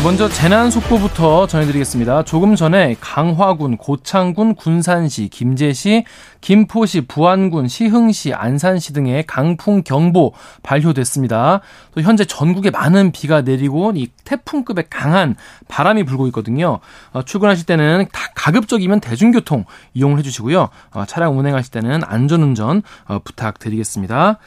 네, 먼저 재난 속보부터 전해드리겠습니다. 조금 전에 강화군, 고창군, 군산시, 김제시, 김포시, 부안군, 시흥시, 안산시 등의 강풍 경보 발효됐습니다. 또 현재 전국에 많은 비가 내리고 이 태풍급의 강한 바람이 불고 있거든요. 어, 출근하실 때는 가급적이면 대중교통 이용을 해주시고요. 어, 차량 운행하실 때는 안전운전 어, 부탁드리겠습니다.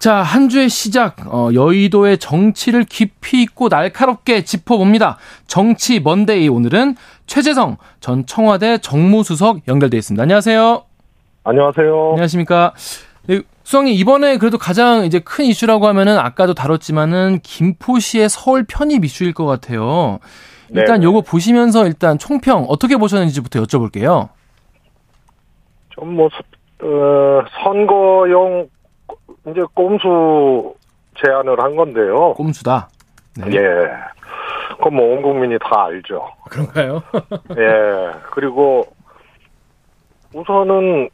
자, 한 주의 시작, 어, 여의도의 정치를 깊이 있고 날카롭게 짚어봅니다. 정치 먼데이 오늘은 최재성 전 청와대 정무수석 연결돼 있습니다. 안녕하세요. 안녕하세요. 안녕하십니까. 네, 수석님, 이번에 그래도 가장 이제 큰 이슈라고 하면은 아까도 다뤘지만은 김포시의 서울 편입 이슈일 것 같아요. 일단 네네. 요거 보시면서 일단 총평 어떻게 보셨는지부터 여쭤볼게요. 좀 뭐, 어, 선거용 이제 꼼수 제안을 한 건데요. 꼼수다. 네. 예. 그건 뭐 온 국민이 다 알죠. 그런가요? 예. 그리고 우선은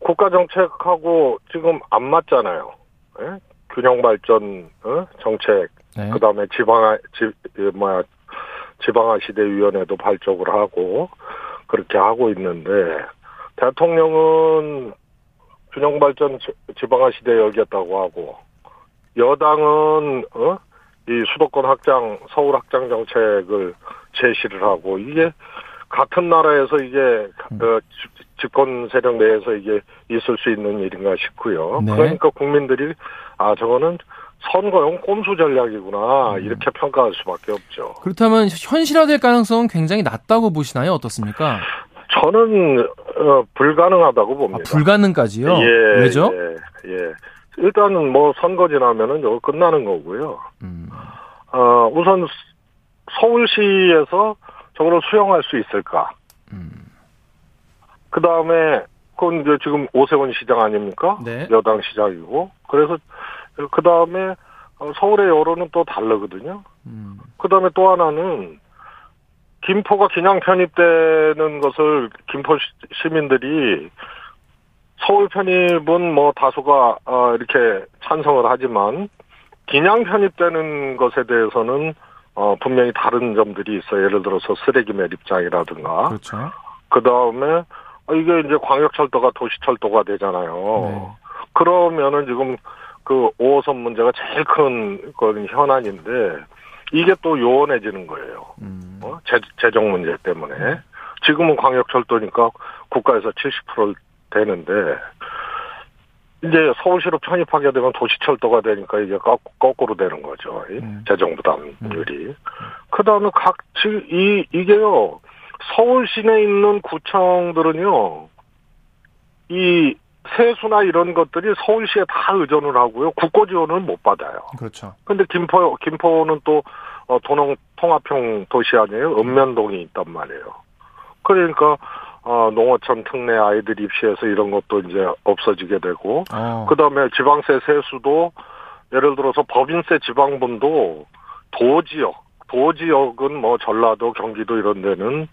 국가 정책하고 지금 안 맞잖아요. 예? 균형 발전 어? 정책. 네. 그다음에 지방아 지 뭐야 지방아 시대 위원회도 발족을 하고 그렇게 하고 있는데 대통령은 균형발전 지방화 시대 열겠다고 하고 여당은 어? 이 수도권 확장 서울 확장 정책을 제시를 하고 이게 같은 나라에서 이게 음. 어, 집권 세력 내에서 이게 있을 수 있는 일인가 싶고요. 네. 그러니까 국민들이 아 저거는 선거용 꼼수 전략이구나 음. 이렇게 평가할 수밖에 없죠. 그렇다면 현실화될 가능성은 굉장히 낮다고 보시나요? 어떻습니까? 저는 어, 불가능하다고 봅니다. 아, 불가능까지요? 예. 왜죠? 예. 예. 일단은 뭐 선거 지나면은 이거 끝나는 거고요. 음. 어, 우선 서울시에서 저거를 수용할 수 있을까? 음. 그 다음에 그건 이제 지금 오세훈 시장 아닙니까? 네. 여당 시장이고 그래서 그 다음에 어, 서울의 여론은 또 다르거든요. 음. 그 다음에 또 하나는 김포가 기냥 편입되는 것을 김포 시민들이 서울 편입은 뭐 다수가 어 이렇게 찬성을 하지만 기냥 편입되는 것에 대해서는 어 분명히 다른 점들이 있어요. 예를 들어서 쓰레기 매립장이라든가. 그렇죠. 그 다음에 이게 이제 광역철도가 도시철도가 되잖아요. 네. 그러면은 지금 그 5호선 문제가 제일 큰 건 현안인데 이게 또 요원해지는 거예요. 음. 어? 재, 재정 문제 때문에. 지금은 광역철도니까 국가에서 70% 되는데, 이제 서울시로 편입하게 되면 도시철도가 되니까 이게 거꾸로 되는 거죠. 음. 재정 부담률이. 음. 그 다음에 각, 이, 이게요, 서울 시내에 있는 구청들은요, 이 세수나 이런 것들이 서울시에 다 의존을 하고요. 국고 지원을 못 받아요. 그렇죠. 근데 김포, 김포는 또, 어, 도농, 통합형 도시 아니에요? 읍면동이 있단 말이에요. 그러니까, 어, 농어촌 특례 아이들 입시해서 이런 것도 이제 없어지게 되고, 어. 그 다음에 지방세 세수도, 예를 들어서 법인세 지방분도 도지역, 도지역은 뭐 전라도, 경기도 이런 데는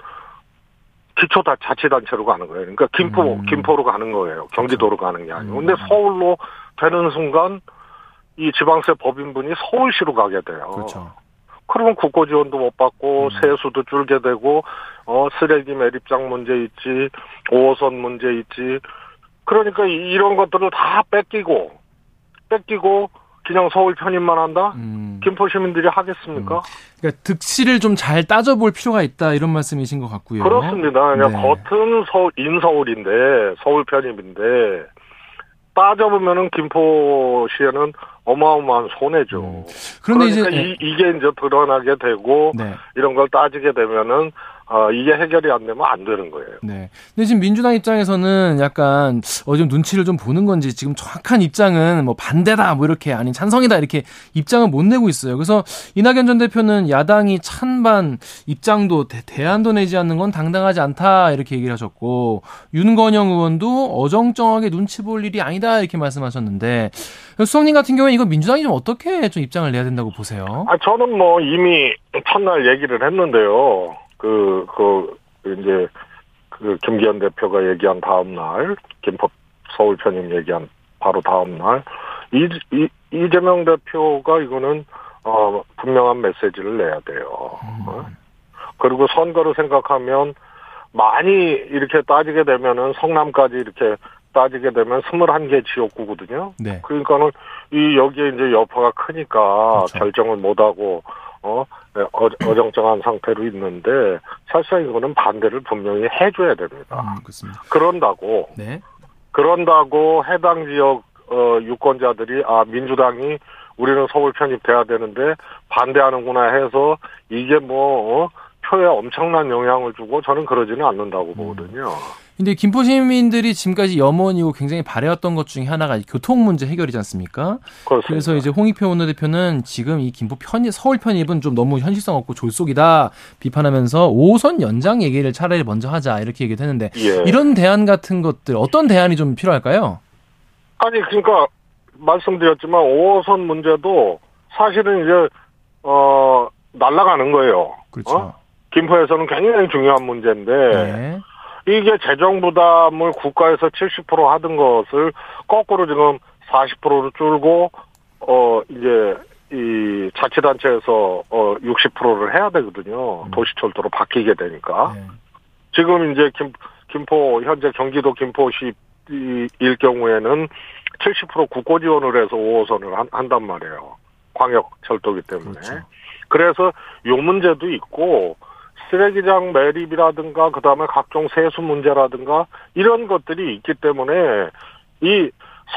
기초 다 자치단체로 가는 거예요. 그러니까 김포 음. 김포로 가는 거예요. 경기도로 그렇죠. 가는 게 아니고. 근데 음. 서울로 되는 순간 이 지방세 법인분이 서울시로 가게 돼요. 그렇죠. 그러면 국고 지원도 못 받고 음. 세수도 줄게 되고 어 쓰레기 매립장 문제 있지 5호선 문제 있지 그러니까 이런 것들을 다 뺏기고 뺏기고 그냥 서울 편입만 한다? 음. 김포 시민들이 하겠습니까? 음. 그러니까 득실을 좀 잘 따져볼 필요가 있다 이런 말씀이신 것 같고요. 그렇습니다. 그냥 네. 겉은 서울, 인서울인데 서울 편입인데 따져보면은 김포시에는 어마어마한 손해죠. 음. 그런데 그러니까 이제 이, 이게 이제 드러나게 되고 네. 이런 걸 따지게 되면은 어, 이게 해결이 안 되면 안 되는 거예요. 네. 근데 지금 민주당 입장에서는 약간 어, 좀 눈치를 좀 보는 건지 지금 정확한 입장은 뭐 반대다 뭐 이렇게 아닌 찬성이다 이렇게 입장을 못 내고 있어요. 그래서 이낙연 전 대표는 야당이 찬반 입장도 대, 안도 내지 않는 건 당당하지 않다 이렇게 얘기를 하셨고 윤건영 의원도 어정쩡하게 눈치 볼 일이 아니다 이렇게 말씀하셨는데 수석님 같은 경우에 이거 민주당이 좀 어떻게 좀 입장을 내야 된다고 보세요? 아 저는 뭐 이미 첫날 얘기를 했는데요. 그, 그, 이제, 그, 김기현 대표가 얘기한 다음날, 김포 서울 편입 얘기한 바로 다음날, 이, 이, 이재명 대표가 이거는, 어, 분명한 메시지를 내야 돼요. 어? 그리고 선거를 생각하면 많이 이렇게 따지게 되면은 성남까지 이렇게 따지게 되면 21개 지역구거든요. 네. 그러니까는 이 여기에 이제 여파가 크니까 그렇죠. 결정을 못 하고 어 네, 어- 어정쩡한 상태로 있는데 사실상 이거는 반대를 분명히 해줘야 됩니다. 음, 그렇습니다. 그런다고 네. 그런다고 해당 지역 어, 유권자들이 아 민주당이 우리는 서울 편입돼야 되는데 반대하는구나 해서 이게 뭐 어, 표에 엄청난 영향을 주고 저는 그러지는 않는다고 보거든요. 근데 김포 시민들이 지금까지 염원이고 굉장히 바래왔던 것 중에 하나가 이 교통 문제 해결이지 않습니까? 그렇습니다. 그래서 이제 홍익표 원내대표는 지금 이 김포 편입, 서울 편입은 좀 너무 현실성 없고 졸속이다 비판하면서 5선 연장 얘기를 차라리 먼저 하자 이렇게 얘기를 했는데 예. 이런 대안 같은 것들 어떤 대안이 좀 필요할까요? 아니 그러니까 말씀드렸지만 5호선 문제도 사실은 이제 어 날아가는 거예요. 그렇죠. 어? 김포에서는 굉장히 중요한 문제인데 네. 이게 재정 부담을 국가에서 70% 하던 것을 거꾸로 지금 40%로 줄고 어 이제 이 자치단체에서 어 60%를 해야 되거든요. 음. 도시철도로 바뀌게 되니까. 네. 지금 이제 김, 김포, 현재 경기도 김포시 이- 일 경우에는 70% 국고 지원을 해서 5호선을 한, 한단 말이에요. 광역 철도기 때문에. 그렇죠. 그래서 요 문제도 있고, 쓰레기장 매립이라든가, 그 다음에 각종 세수 문제라든가, 이런 것들이 있기 때문에, 이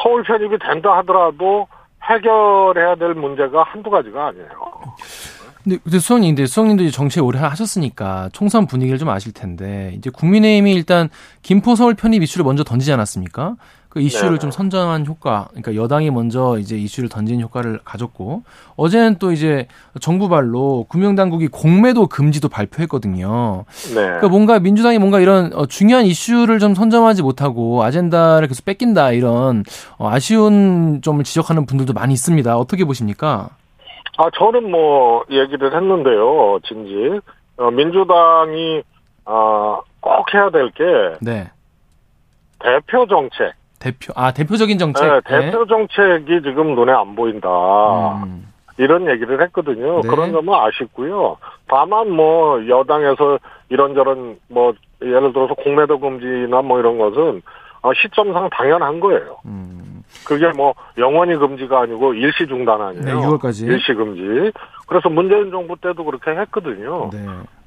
서울 편입이 된다 하더라도 해결해야 될 문제가 한두 가지가 아니에요. 근데, 근데 수석님, 근데 수석님도 정치에 오래 하셨으니까 총선 분위기를 좀 아실 텐데 이제 국민의힘이 일단 김포 서울 편입 이슈를 먼저 던지지 않았습니까? 그 이슈를 네네. 좀 선정한 효과, 그러니까 여당이 먼저 이제 이슈를 던진 효과를 가졌고 어제는 또 이제 정부 발로 금융당국이 공매도 금지도 발표했거든요. 네. 그러니까 뭔가 민주당이 뭔가 이런 어, 중요한 이슈를 좀 선점하지 못하고 아젠다를 계속 뺏긴다 이런 어, 아쉬운 점을 지적하는 분들도 많이 있습니다. 어떻게 보십니까? 아, 저는 뭐, 얘기를 했는데요, 진지. 어, 민주당이, 아, 꼭 해야 될 게, 네. 대표 정책. 대표 아 대표적인 정책. 네, 대표 정책이 지금 눈에 안 보인다. 음, 이런 얘기를 했거든요. 네. 그런 점은 아쉽고요. 다만 뭐, 여당에서 이런저런 뭐, 예를 들어서 공매도 금지나 뭐 이런 것은, 어, 시점상 당연한 거예요. 음. 그게 뭐, 영원히 금지가 아니고 일시 중단 아니에요. 네, 6월까지. 일시 금지. 그래서 문재인 정부 때도 그렇게 했거든요. 네.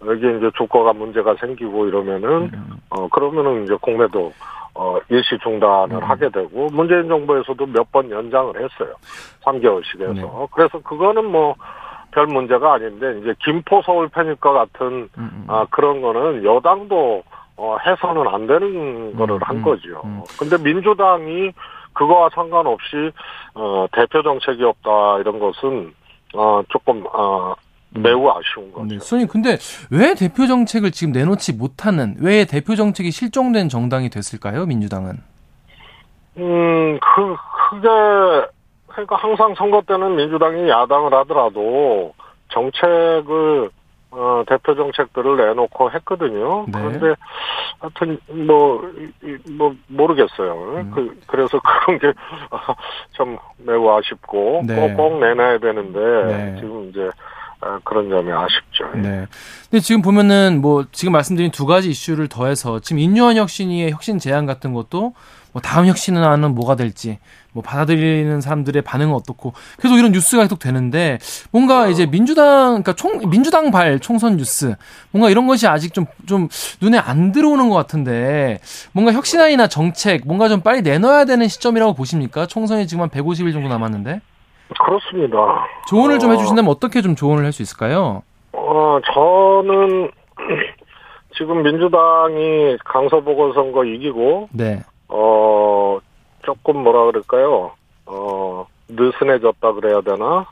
여기 이제 주가가 문제가 생기고 이러면은 음, 어 그러면은 이제 공매도 어 일시 중단을 음. 하게 되고 문재인 정부에서도 몇 번 연장을 했어요. 3개월씩 해서. 네. 그래서 그거는 뭐 별 문제가 아닌데 이제 김포 서울 편입과 같은 음, 음. 아 그런 거는 여당도 어 해서는 안 되는 거를 음, 한 음, 거죠. 음. 근데 민주당이 그거와 상관없이 어 대표 정책이 없다 이런 것은 어 조금 어 매우 아쉬운 거죠. 네, 수님 근데 왜 대표 정책을 지금 내놓지 못하는 왜 대표 정책이 실종된 정당이 됐을까요? 민주당은. 음, 그, 크게, 그러니까 항상 선거 때는 민주당이 야당을 하더라도 정책을, 어, 대표 정책들을 내놓고 했거든요. 네. 그런데 하여튼, 뭐, 뭐, 모르겠어요. 음. 그, 그래서 그런 게 참 매우 아쉽고 네. 꼭 꼭 내놔야 되는데 네. 지금 이제 아, 그런 점이 아쉽죠. 네. 근데 지금 보면은 뭐 지금 말씀드린 두 가지 이슈를 더해서 지금 인류한 혁신위의 혁신 제안 같은 것도 뭐 다음 혁신안은 뭐가 될지 뭐 받아들이는 사람들의 반응은 어떻고 계속 이런 뉴스가 계속 되는데 뭔가 이제 민주당 그러니까 총 민주당 발 총선 뉴스 뭔가 이런 것이 아직 좀좀 눈에 안 들어오는 것 같은데 뭔가 혁신안이나 정책 뭔가 좀 빨리 내놔야 되는 시점이라고 보십니까? 총선이 지금 한 150일 정도 남았는데 그렇습니다. 조언을 좀 어. 해주신다면 어떻게 좀 조언을 할 수 있을까요? 어, 저는 지금 민주당이 강서보궐선거 이기고, 네. 어, 조금 뭐라 그럴까요? 어, 느슨해졌다 그래야 되나?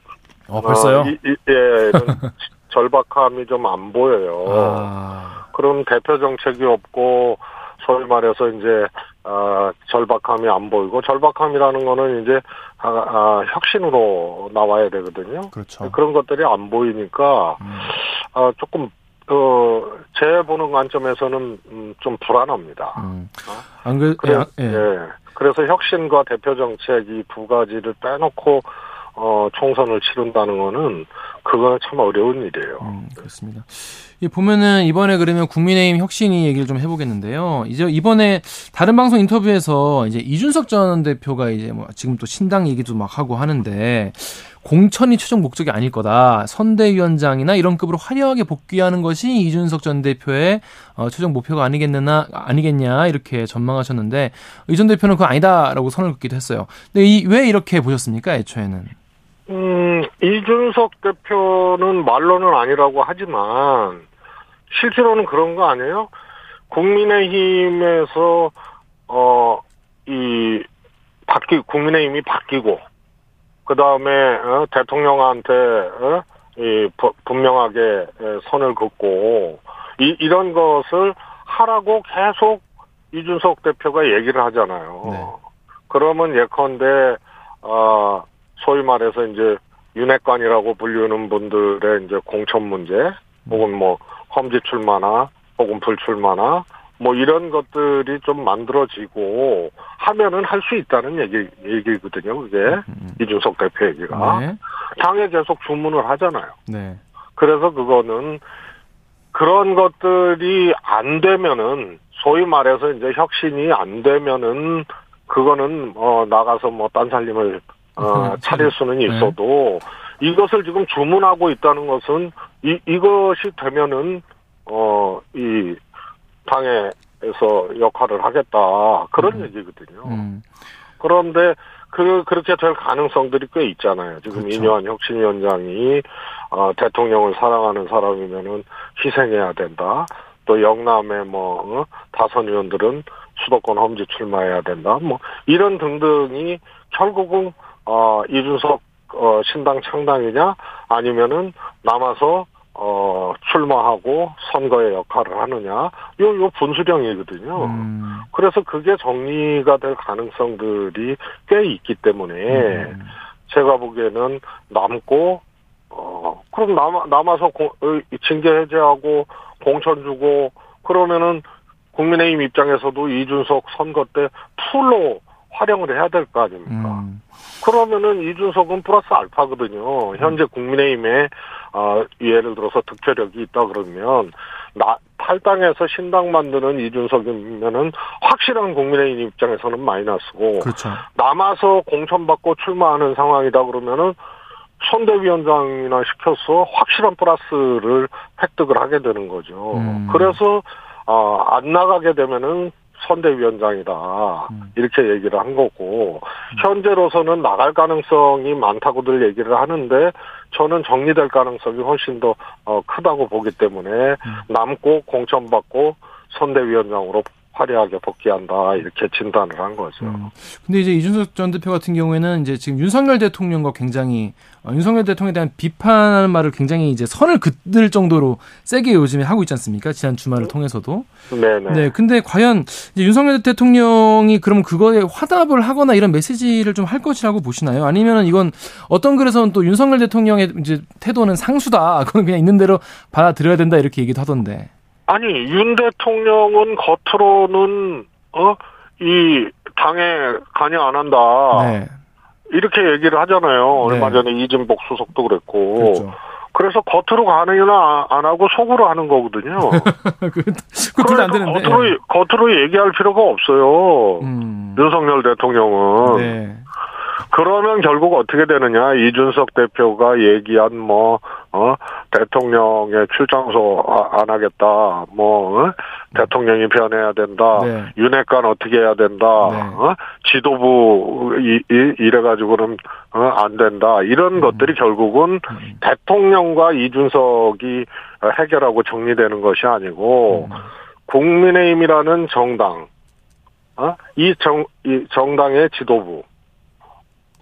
어 벌써요? 어, 이, 이, 예, 절박함이 좀 안 보여요. 아, 그럼 대표 정책이 없고, 소위 말해서 이제, 아, 절박함이 안 보이고, 절박함이라는 거는 이제, 아, 아, 혁신으로 나와야 되거든요. 그렇죠. 그런 것들이 안 보이니까, 음, 아, 조금, 어, 제 보는 관점에서는, 음, 좀 불안합니다. 음. 안 그래, 그래, 예, 예. 예. 그래서 혁신과 대표 정책 이 두 가지를 빼놓고, 어, 총선을 치른다는 거는 그거는 참 어려운 일이에요. 음, 그렇습니다. 이 보면은 이번에 그러면 국민의힘 혁신이 얘기를 좀 해보겠는데요. 이제 이번에 다른 방송 인터뷰에서 이제 이준석 전 대표가 이제 뭐 지금 또 신당 얘기도 막 하고 하는데 공천이 최종 목적이 아닐 거다. 선대위원장이나 이런 급으로 화려하게 복귀하는 것이 이준석 전 대표의 어, 최종 목표가 아니겠느냐, 아니겠냐 이렇게 전망하셨는데 이 전 대표는 그거 아니다라고 선을 긋기도 했어요. 근데 이, 왜 이렇게 보셨습니까? 애초에는? 음, 이준석 대표는 말로는 아니라고 하지만 실제로는 그런 거 아니에요? 국민의힘에서 어 이 바뀌 국민의힘이 바뀌고 그 다음에 어, 대통령한테 어, 이 분명하게 선을 긋고 이, 이런 것을 하라고 계속 이준석 대표가 얘기를 하잖아요. 네. 그러면 예컨대 어 소위 말해서 이제 윤핵관이라고 불리는 분들의 이제 공천 문제 혹은 뭐 험지 출마나 혹은 불출마나 뭐 이런 것들이 좀 만들어지고 하면은 할 수 있다는 얘기 얘기거든요. 그게 음. 음. 이준석 대표 얘기가 네. 당에 계속 주문을 하잖아요. 네. 그래서 그거는 그런 것들이 안 되면은 소위 말해서 이제 혁신이 안 되면은 그거는 어 나가서 뭐 딴 살림을 어 차릴 수는 네. 있어도 네. 이것을 지금 주문하고 있다는 것은 이 이것이 되면은 어 이 당에서 역할을 하겠다 그런 음. 얘기거든요. 음. 그런데 그 그렇게 될 가능성들이 꽤 있잖아요. 지금 그렇죠. 이뇨한 혁신위원장이 어, 대통령을 사랑하는 사람이면은 희생해야 된다. 또 영남의 뭐 어? 다선 의원들은 수도권 험지 출마해야 된다. 뭐 이런 등등이 결국은 어 이준석 어 신당 창당이냐 아니면은 남아서 어, 출마하고 선거의 역할을 하느냐, 요, 요 분수령이거든요. 음. 그래서 그게 정리가 될 가능성들이 꽤 있기 때문에, 음. 제가 보기에는 남고, 어, 그럼 남아, 남아서 공, 어, 징계 해제하고 공천 주고, 그러면은 국민의힘 입장에서도 이준석 선거 때 풀로 활용을 해야 될 거 아닙니까? 음. 그러면은 이준석은 플러스 알파거든요. 현재 국민의힘에 어, 예를 들어서 득표력이 있다 그러면 나 탈당해서 신당 만드는 이준석이면은 확실한 국민의힘 입장에서는 마이너스고 그렇죠. 남아서 공천받고 출마하는 상황이다 그러면은 선대위원장이나 시켜서 확실한 플러스를 획득을 하게 되는 거죠. 음. 그래서 어, 안 나가게 되면은 선대위원장이다. 음. 이렇게 얘기를 한 거고, 음. 현재로서는 나갈 가능성이 많다고들 얘기를 하는데, 저는 정리될 가능성이 훨씬 더 어, 크다고 보기 때문에, 음. 남고 공천받고 선대위원장으로 화려하게 복귀한다 이렇게 진단을 한 거죠. 음. 근데 이제 이준석 전 대표 같은 경우에는 이제 지금 윤석열 대통령과 굉장히 어, 윤석열 대통령에 대한 비판하는 말을 굉장히 이제 선을 긋을 정도로 세게 요즘에 하고 있지 않습니까? 지난 주말을 음. 통해서도. 네네. 네. 근데 과연 이제 윤석열 대통령이 그럼 그거에 화답을 하거나 이런 메시지를 좀 할 것이라고 보시나요? 아니면은 이건 어떤 글에서는 또 윤석열 대통령의 이제 태도는 상수다. 그건 그냥 있는 대로 받아들여야 된다 이렇게 얘기도 하던데. 아니 윤 대통령은 겉으로는 어이 당에 관여 안 한다. 네. 이렇게 얘기를 하잖아요. 얼마 네. 전에 이진복 수석도 그랬고. 그렇죠. 그래서 겉으로 가느냐 안 하고 속으로 하는 거거든요. 그, 그러니까 안 되는데. 겉으로, 겉으로 얘기할 필요가 없어요. 음. 윤석열 대통령은. 네. 그러면 결국 어떻게 되느냐 이준석 대표가 얘기한 뭐 어, 대통령의 출장소 아, 안 하겠다. 뭐 어? 대통령이 변해야 된다. 네. 윤핵관 어떻게 해야 된다. 네. 어? 지도부 이, 이, 이래 가지고는 어, 안 된다. 이런 음. 것들이 결국은 음. 대통령과 이준석이 해결하고 정리되는 것이 아니고 음. 국민의힘이라는 정당 어? 이 정, 이 정당의 지도부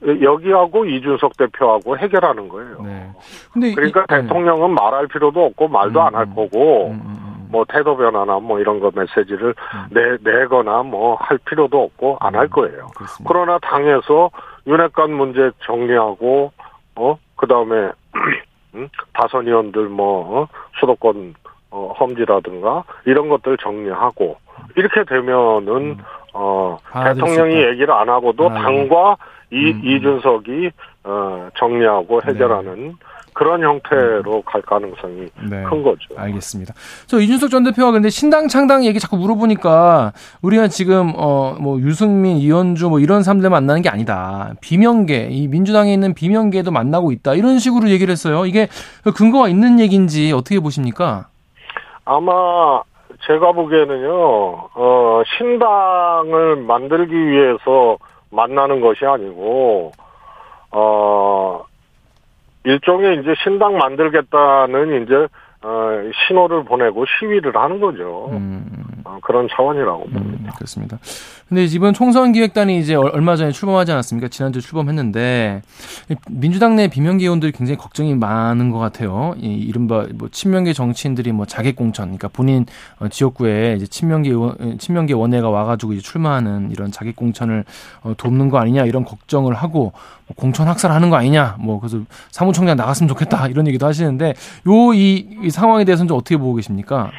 여기하고 이준석 대표하고 해결하는 거예요. 네. 근데 그러니까 이, 네. 대통령은 네. 말할 필요도 없고 말도 음, 안할 거고 음, 음, 음, 뭐 태도 변화나 뭐 이런 거 메시지를 음. 내 내거나 뭐 할 필요도 없고 안 할 거예요. 그렇습니다. 그러나 당에서 윤핵관 문제 정리하고 어 그다음에 다선 의원들 뭐 어? 수도권 어, 험지라든가 이런 것들 정리하고 이렇게 되면은 음. 어 대통령이 얘기를 안 하고도 아, 당과 이 음. 이준석이 어 정리하고 네. 해결하는 네. 그런 형태로 갈 가능성이 네. 큰 거죠. 알겠습니다. 저 이준석 전 대표가 근데 신당 창당 얘기 자꾸 물어보니까 우리가 지금 어 뭐 유승민, 이현주 뭐 이런 사람들 만나는 게 아니다. 비명계, 이 민주당에 있는 비명계도 만나고 있다. 이런 식으로 얘기를 했어요. 이게 근거가 있는 얘기인지 어떻게 보십니까? 아마 제가 보기에는요, 어, 신당을 만들기 위해서 만나는 것이 아니고, 어, 일종의 이제 신당 만들겠다는 이제 어, 신호를 보내고 시위를 하는 거죠. 음. 어, 그런 차원이라고 음, 봅니다. 음, 그렇습니다. 근데 이번 총선 기획단이 이제 얼마 전에 출범하지 않았습니까? 지난주 출범했는데 민주당 내 비명계 의원들이 굉장히 걱정이 많은 것 같아요. 이 이른바 뭐 친명계 정치인들이 뭐 자객 공천, 그러니까 본인 어, 지역구에 이제 친명계 의원, 친명계 원회가 와가지고 이제 출마하는 이런 자객 공천을 어, 돕는 거 아니냐 이런 걱정을 하고 뭐 공천 학살하는 거 아니냐, 뭐 그래서 사무총장 나갔으면 좋겠다 이런 얘기도 하시는데 요이 이 상황에 대해서는 좀 어떻게 보고 계십니까?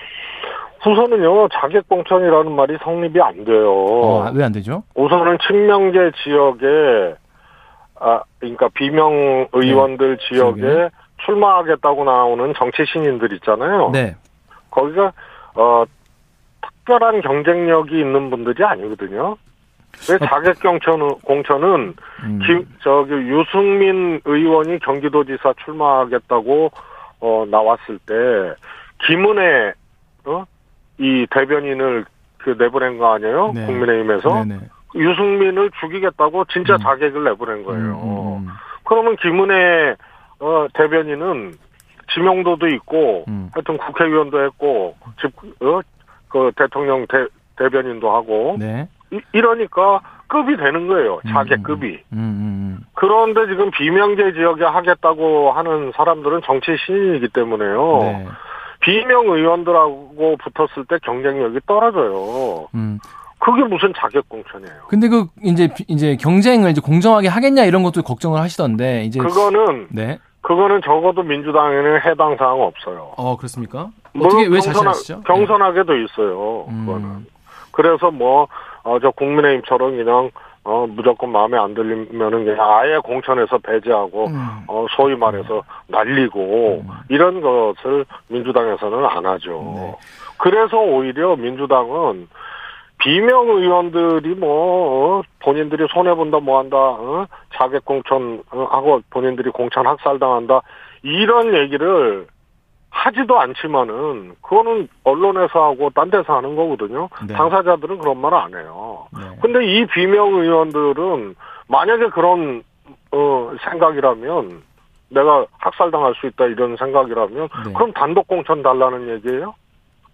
우선은요 자객 공천이라는 말이 성립이 안 돼요. 어, 왜안 되죠? 우선은 친명계 지역에 아 그러니까 비명 의원들 네. 지역에 지역에? 출마하겠다고 나오는 정치 신인들 있잖아요. 네. 거기가 어 특별한 경쟁력이 있는 분들이 아니거든요. 왜 어. 자객 공천은 공천은 음. 김 저기 유승민 의원이 경기도지사 출마하겠다고 어 나왔을 때 김은혜 어? 이 대변인을 그 내보낸 거 아니에요? 네. 국민의힘에서 네네. 유승민을 죽이겠다고 진짜 음. 자객을 내보낸 거예요. 음, 음, 음. 그러면 김은혜 어, 대변인은 지명도도 있고 음. 하여튼 국회의원도 했고 집, 어, 그 대통령 대, 대변인도 하고 네. 이, 이러니까 급이 되는 거예요. 자객급이. 음, 그런데 지금 비명계 지역에 하겠다고 하는 사람들은 정치 신인이기 때문에요. 네. 비명 의원들하고 붙었을 때 경쟁력이 떨어져요. 음. 그게 무슨 자격 공천이에요. 근데 그 이제 이제 경쟁을 이제 공정하게 하겠냐 이런 것도 걱정을 하시던데 이제 그거는 네. 그거는 적어도 민주당에는 해당 사항 없어요. 어 그렇습니까? 어떻게 왜 자신하시죠? 경선하게도 네. 있어요. 음. 그거는. 그래서 뭐 어, 저 국민의힘처럼 그냥 어, 무조건 마음에 안 들리면은 그냥 아예 공천에서 배제하고, 음. 어, 소위 말해서 날리고, 음. 이런 것을 민주당에서는 안 하죠. 네. 그래서 오히려 민주당은 비명 의원들이 뭐, 어, 본인들이 손해본다 뭐 한다, 어? 자객 공천하고 본인들이 공천 학살당한다, 이런 얘기를 하지도 않지만은 그거는 언론에서 하고 딴 데서 하는 거거든요. 네. 당사자들은 그런 말안 해요. 네. 근데 이 비명 의원들은 만약에 그런 어 생각이라면 내가 학살당할 수 있다 이런 생각이라면 네. 그럼 단독 공천 달라는 얘기예요?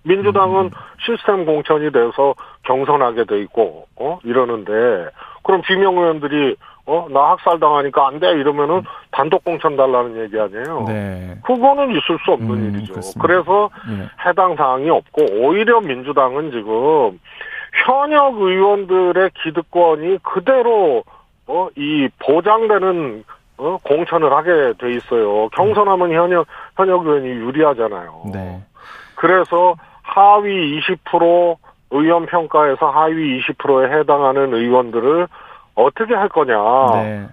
민주당은 음. 시스템 공천이 돼서 경선하게 돼 있고 어 이러는데 그럼 비명 의원들이 어, 나 학살 당하니까 안 돼. 이러면은 음. 단독 공천 달라는 얘기 아니에요. 네. 그거는 있을 수 없는 음, 일이죠. 그렇습니다. 그래서 네. 해당 사항이 없고 오히려 민주당은 지금 현역 의원들의 기득권이 그대로 어, 이 보장되는 어, 공천을 하게 돼 있어요. 경선하면 현역 현역 의원이 유리하잖아요. 네. 그래서 하위 20% 의원 평가에서 하위 20%에 해당하는 의원들을 어떻게 할 거냐. 네.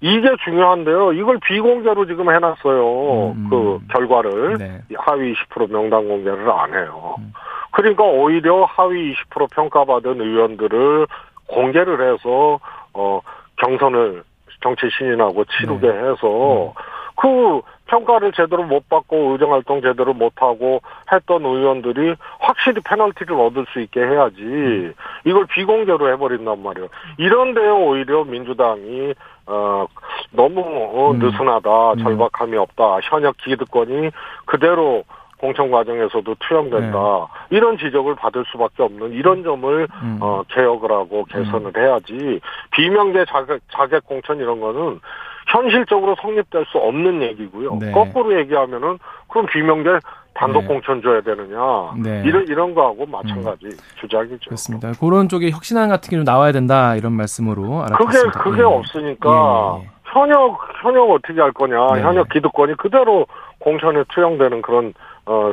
이게 중요한데요. 이걸 비공개로 지금 해놨어요. 음. 그 결과를 네. 하위 20% 명단 공개를 안 해요. 음. 그러니까 오히려 하위 20% 평가받은 의원들을 공개를 해서 어 경선을 정치 신인하고 치르게 네. 해서 음. 그 평가를 제대로 못 받고 의정활동 제대로 못하고 했던 의원들이 확실히 페널티를 얻을 수 있게 해야지 이걸 비공개로 해버린단 말이에요. 이런데 오히려 민주당이 어 너무 어, 음. 느슨하다, 음. 절박함이 없다, 현역 기득권이 그대로 공천 과정에서도 투영된다 네. 이런 지적을 받을 수밖에 없는 이런 점을 음. 어, 개혁을 하고 개선을 음. 해야지 비명계 자객, 자객 공천 이런 거는 현실적으로 성립될 수 없는 얘기고요. 네. 거꾸로 얘기하면은 그럼 비명계 단독 네. 공천 줘야 되느냐 네. 이런 이런 거하고 마찬가지 음. 주장이죠. 그렇습니다. 그런 쪽에 혁신안 같은 게 나와야 된다 이런 말씀으로 알아봤습니다. 그게 그게 예. 없으니까 예. 현역 현역 어떻게 할 거냐 네. 현역 기득권이 그대로 공천에 투영되는 그런 어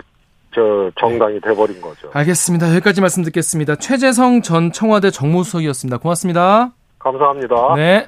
저 정당이 돼버린 거죠. 알겠습니다. 여기까지 말씀 듣겠습니다. 최재성 전 청와대 정무수석이었습니다. 고맙습니다. 감사합니다. 네.